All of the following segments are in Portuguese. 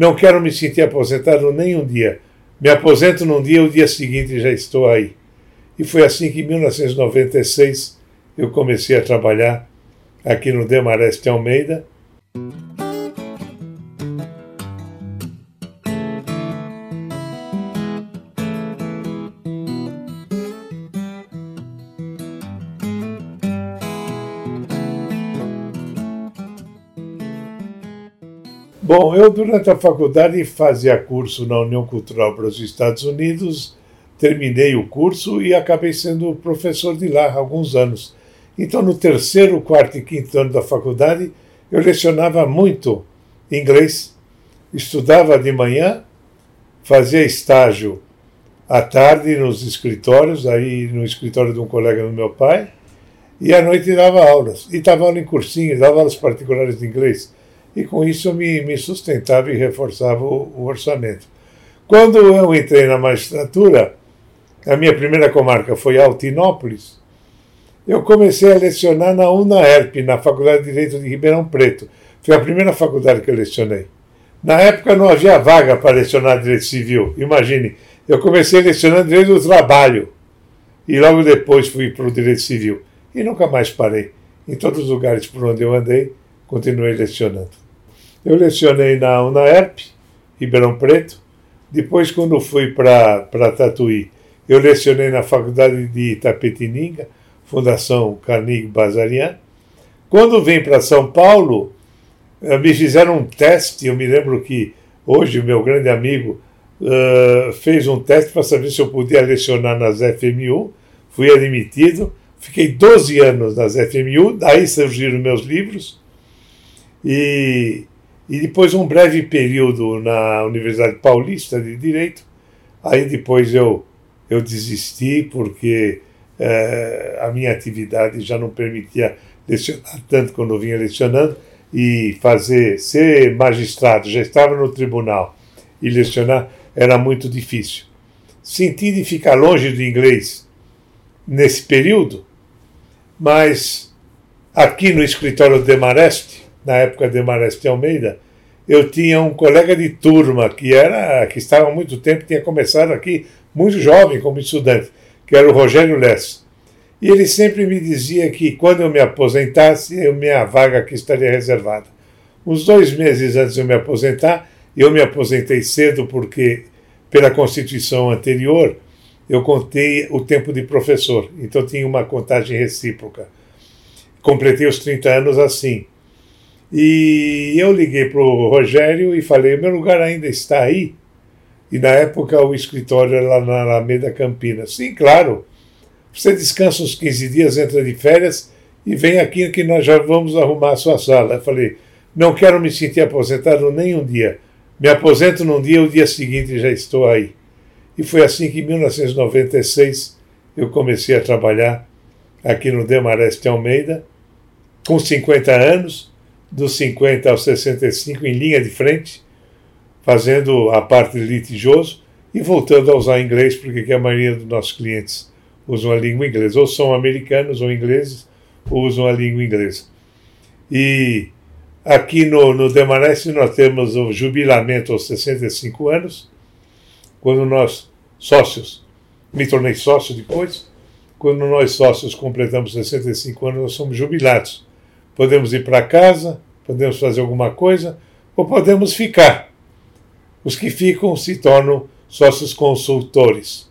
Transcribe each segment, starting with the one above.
não quero me sentir aposentado nem um dia. Me aposento num dia, o dia seguinte já estou aí. E foi assim que em 1996 eu comecei a trabalhar aqui no Demareste Almeida. Bom, eu durante a faculdade fazia curso na União Cultural para os Estados Unidos, terminei o curso e acabei sendo professor de lá há alguns anos. Então, no terceiro, quarto e quinto ano da faculdade, eu lecionava muito inglês, estudava de manhã, fazia estágio à tarde nos escritórios, aí no escritório de um colega do meu pai, e à noite dava aulas. E dava aula em cursinho, dava aulas particulares de inglês e com isso me, me sustentava e reforçava o, o, orçamento. Quando eu entrei na magistratura, a minha primeira comarca foi Altinópolis, eu comecei a lecionar na UNAERP, na Faculdade de Direito de Ribeirão Preto. Foi a primeira faculdade que eu lecionei. Na época não havia vaga para lecionar Direito Civil. Imagine, eu comecei lecionando Direito do Trabalho e logo depois fui para o Direito Civil. E nunca mais parei. Em todos os lugares por onde eu andei, continuei lecionando. Eu lecionei na UNAERP, Ribeirão Preto. Depois, quando fui para Tatuí, eu lecionei na Faculdade de Itapetininga, Fundação Carnegie Bazarian. Quando vim para São Paulo, eh, me fizeram um teste. Eu me lembro que hoje o meu grande amigo uh, fez um teste para saber se eu podia lecionar nas FMU. Fui admitido. Fiquei 12 anos nas FMU, daí surgiram meus livros. E, e depois um breve período na Universidade Paulista de Direito. Aí depois eu, eu desisti porque é, a minha atividade já não permitia lecionar tanto quando eu vinha lecionando e fazer ser magistrado, já estava no tribunal e lecionar era muito difícil. Senti de ficar longe do inglês nesse período, mas aqui no escritório de Mareste, na época de Mareste Almeida, eu tinha um colega de turma que era que estava há muito tempo, tinha começado aqui muito jovem como estudante, que era o Rogério Less. E ele sempre me dizia que quando eu me aposentasse, a minha vaga aqui estaria reservada. Uns dois meses antes de eu me aposentar, eu me aposentei cedo porque, pela Constituição anterior, eu contei o tempo de professor, então tinha uma contagem recíproca. Completei os 30 anos assim. E eu liguei para o Rogério e falei: meu lugar ainda está aí? E na época o escritório era lá na Alameda Campinas. Sim, claro. Você descansa uns 15 dias, entra de férias e vem aqui que nós já vamos arrumar a sua sala. Eu falei: não quero me sentir aposentado nem um dia. Me aposento num dia, o dia seguinte já estou aí. E foi assim que em 1996 eu comecei a trabalhar aqui no Demareste Almeida, com 50 anos dos 50 aos 65 em linha de frente, fazendo a parte litigioso e voltando a usar inglês, porque a maioria dos nossos clientes usam a língua inglesa, ou são americanos ou ingleses, ou usam a língua inglesa. E aqui no, no Demareste nós temos o jubilamento aos 65 anos, quando nós, sócios, me tornei sócio depois, quando nós sócios completamos 65 anos, nós somos jubilados podemos ir para casa, podemos fazer alguma coisa, ou podemos ficar. Os que ficam se tornam sócios consultores.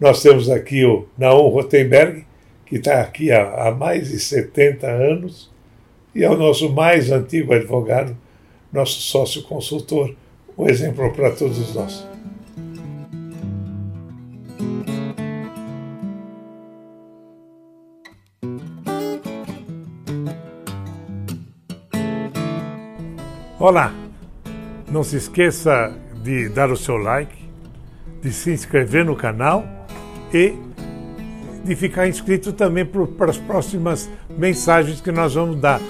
Nós temos aqui o Naum Rotenberg, que está aqui há, há mais de 70 anos, e é o nosso mais antigo advogado, nosso sócio consultor, um exemplo para todos nós. Olá! Não se esqueça de dar o seu like, de se inscrever no canal e de ficar inscrito também para as próximas mensagens que nós vamos dar.